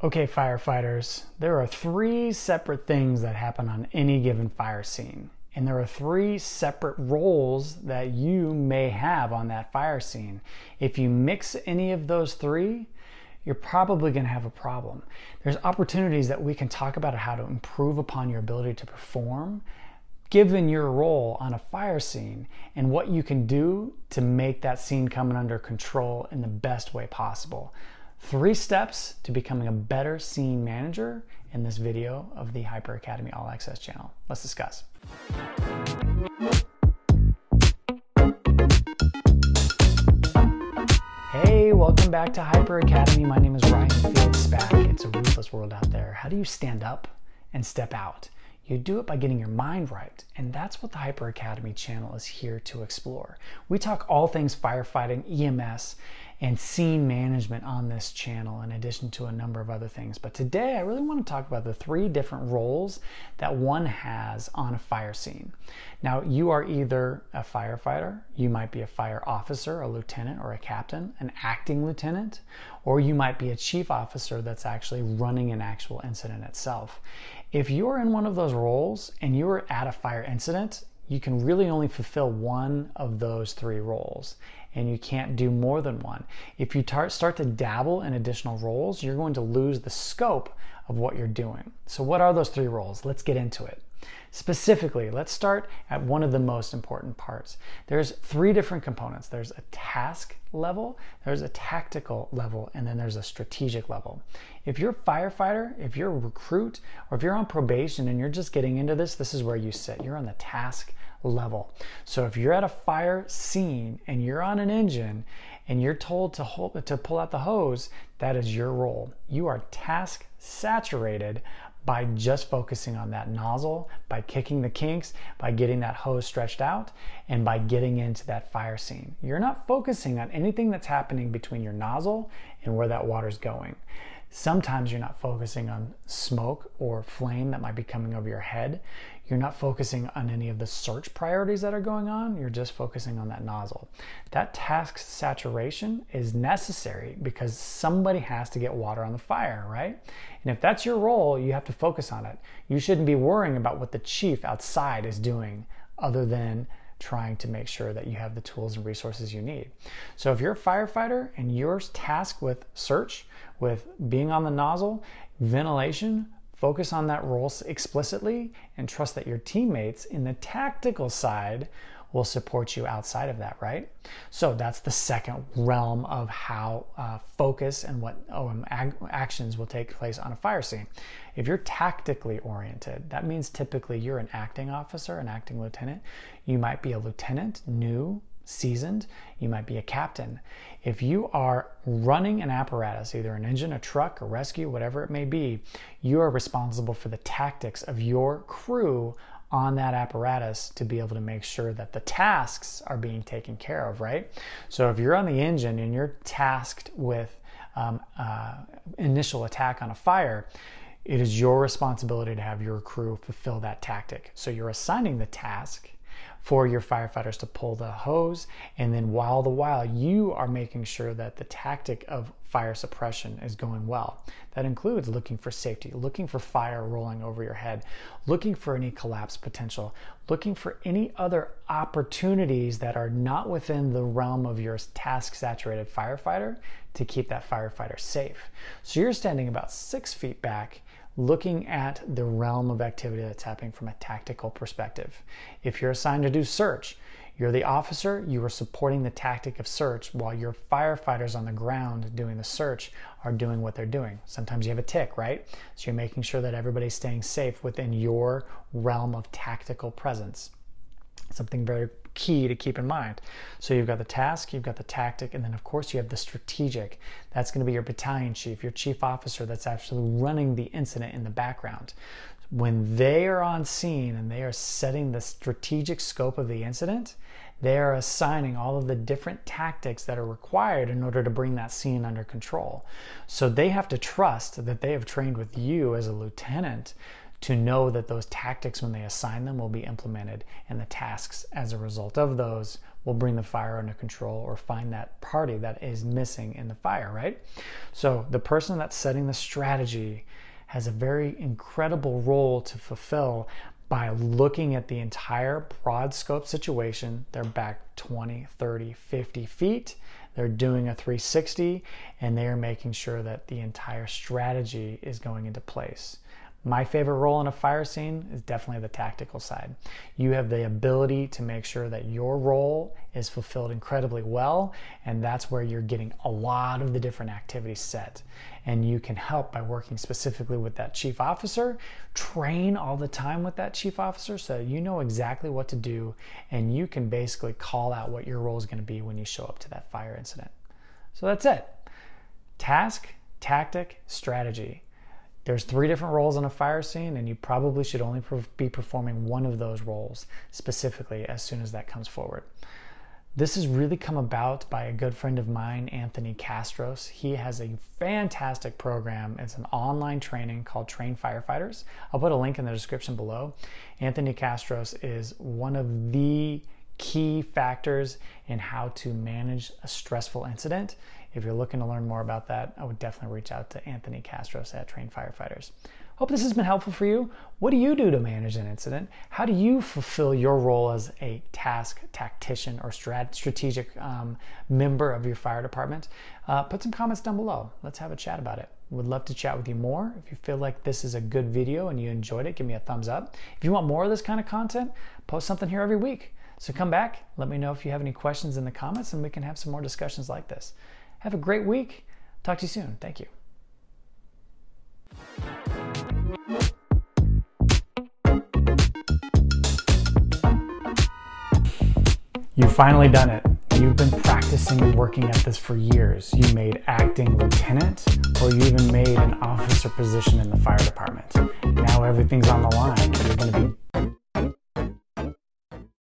Okay, firefighters, there are three separate things that happen on any given fire scene. And there are three separate roles that you may have on that fire scene. If you mix any of those three, you're probably going to have a problem. There's opportunities that we can talk about how to improve upon your ability to perform given your role on a fire scene and what you can do to make that scene come under control in the best way possible. Three steps to becoming a better scene manager in this video of the Hyper Academy All Access channel. Let's discuss. Hey, welcome back to Hyper Academy. My name is Ryan Fields Spack. It's a ruthless world out there. How do you stand up and step out? You do it by getting your mind right, and that's what the Hyper Academy channel is here to explore. We talk all things firefighting, EMS, and scene management on this channel, in addition to a number of other things. But today, I really want to talk about the three different roles that one has on a fire scene. Now, you are either a firefighter, you might be a fire officer, a lieutenant, or a captain, an acting lieutenant, or you might be a chief officer that's actually running an actual incident itself. If you're in one of those roles and you're at a fire incident, you can really only fulfill one of those three roles and you can't do more than one. If you tar- start to dabble in additional roles, you're going to lose the scope of what you're doing. So, what are those three roles? Let's get into it. Specifically, let's start at one of the most important parts. There's three different components. There's a task level, there's a tactical level, and then there's a strategic level. If you're a firefighter, if you're a recruit, or if you're on probation and you're just getting into this, this is where you sit. You're on the task level. So if you're at a fire scene and you're on an engine and you're told to hold to pull out the hose, that is your role. You are task saturated by just focusing on that nozzle, by kicking the kinks, by getting that hose stretched out, and by getting into that fire scene. You're not focusing on anything that's happening between your nozzle and where that water's going. Sometimes you're not focusing on smoke or flame that might be coming over your head. You're not focusing on any of the search priorities that are going on. You're just focusing on that nozzle. That task saturation is necessary because somebody has to get water on the fire, right? And if that's your role, you have to focus on it. You shouldn't be worrying about what the chief outside is doing other than trying to make sure that you have the tools and resources you need. So if you're a firefighter and you're tasked with search, with being on the nozzle, ventilation, focus on that role explicitly and trust that your teammates in the tactical side will support you outside of that, right? So that's the second realm of how uh, focus and what OM ag- actions will take place on a fire scene. If you're tactically oriented, that means typically you're an acting officer, an acting lieutenant. You might be a lieutenant, new, seasoned, you might be a captain. If you are running an apparatus, either an engine, a truck, a rescue, whatever it may be, you are responsible for the tactics of your crew on that apparatus to be able to make sure that the tasks are being taken care of, right? So if you're on the engine and you're tasked with um, uh, initial attack on a fire, it is your responsibility to have your crew fulfill that tactic. So you're assigning the task for your firefighters to pull the hose. And then while the while you are making sure that the tactic of fire suppression is going well. That includes looking for safety, looking for fire rolling over your head, looking for any collapse potential, looking for any other opportunities that are not within the realm of your task saturated firefighter to keep that firefighter safe. So you're standing about six feet back looking at the realm of activity that's happening from a tactical perspective. If you're assigned to do search, you're the officer, you are supporting the tactic of search while your firefighters on the ground doing the search are doing what they're doing. Sometimes you have a tick, right? So you're making sure that everybody's staying safe within your realm of tactical presence. Something very key to keep in mind. So you've got the task, you've got the tactic, and then of course you have the strategic. That's going to be your battalion chief, your chief officer that's actually running the incident in the background. When they are on scene and they are setting the strategic scope of the incident, they are assigning all of the different tactics that are required in order to bring that scene under control. So they have to trust that they have trained with you as a lieutenant to know that those tactics, when they assign them, will be implemented, and the tasks as a result of those will bring the fire under control or find that party that is missing in the fire, right? So the person that's setting the strategy has a very incredible role to fulfill by looking at the entire broad scope situation. They're back 20, 30, 50 feet. They're doing a 360 and they are making sure that the entire strategy is going into place. My favorite role in a fire scene is definitely the tactical side. You have the ability to make sure that your role is fulfilled incredibly well, and that's where you're getting a lot of the different activities set. And you can help by working specifically with that chief officer, train all the time with that chief officer so you know exactly what to do, and you can basically call out what your role is going to be when you show up to that fire incident. So that's it. Task, tactic, strategy. There's three different roles on a fire scene, and you probably should only be performing one of those roles specifically as soon as that comes forward. This has really come about by a good friend of mine, Anthony Kastros. He has a fantastic program. It's an online training called Train Firefighters. I'll put a link in the description below. Anthony Kastros is one of the key factors in how to manage a stressful incident. If you're looking to learn more about that, I would definitely reach out to Anthony Kastros at Train Firefighters. Hope this has been helpful for you. What do you do to manage an incident? How do you fulfill your role as a task tactician or strat- strategic um, member of your fire department? Uh, put some comments down below. Let's have a chat about it. Would love to chat with you more. If you feel like this is a good video and you enjoyed it, give me a thumbs up. If you want more of this kind of content, post something here every week. So come back, let me know if you have any questions in the comments, and we can have some more discussions like this. Have a great week. Talk to you soon. Thank you. You've finally done it. You've been practicing and working at this for years. You made acting lieutenant, or you even made an officer position in the fire department. Now everything's on the line. You're going to be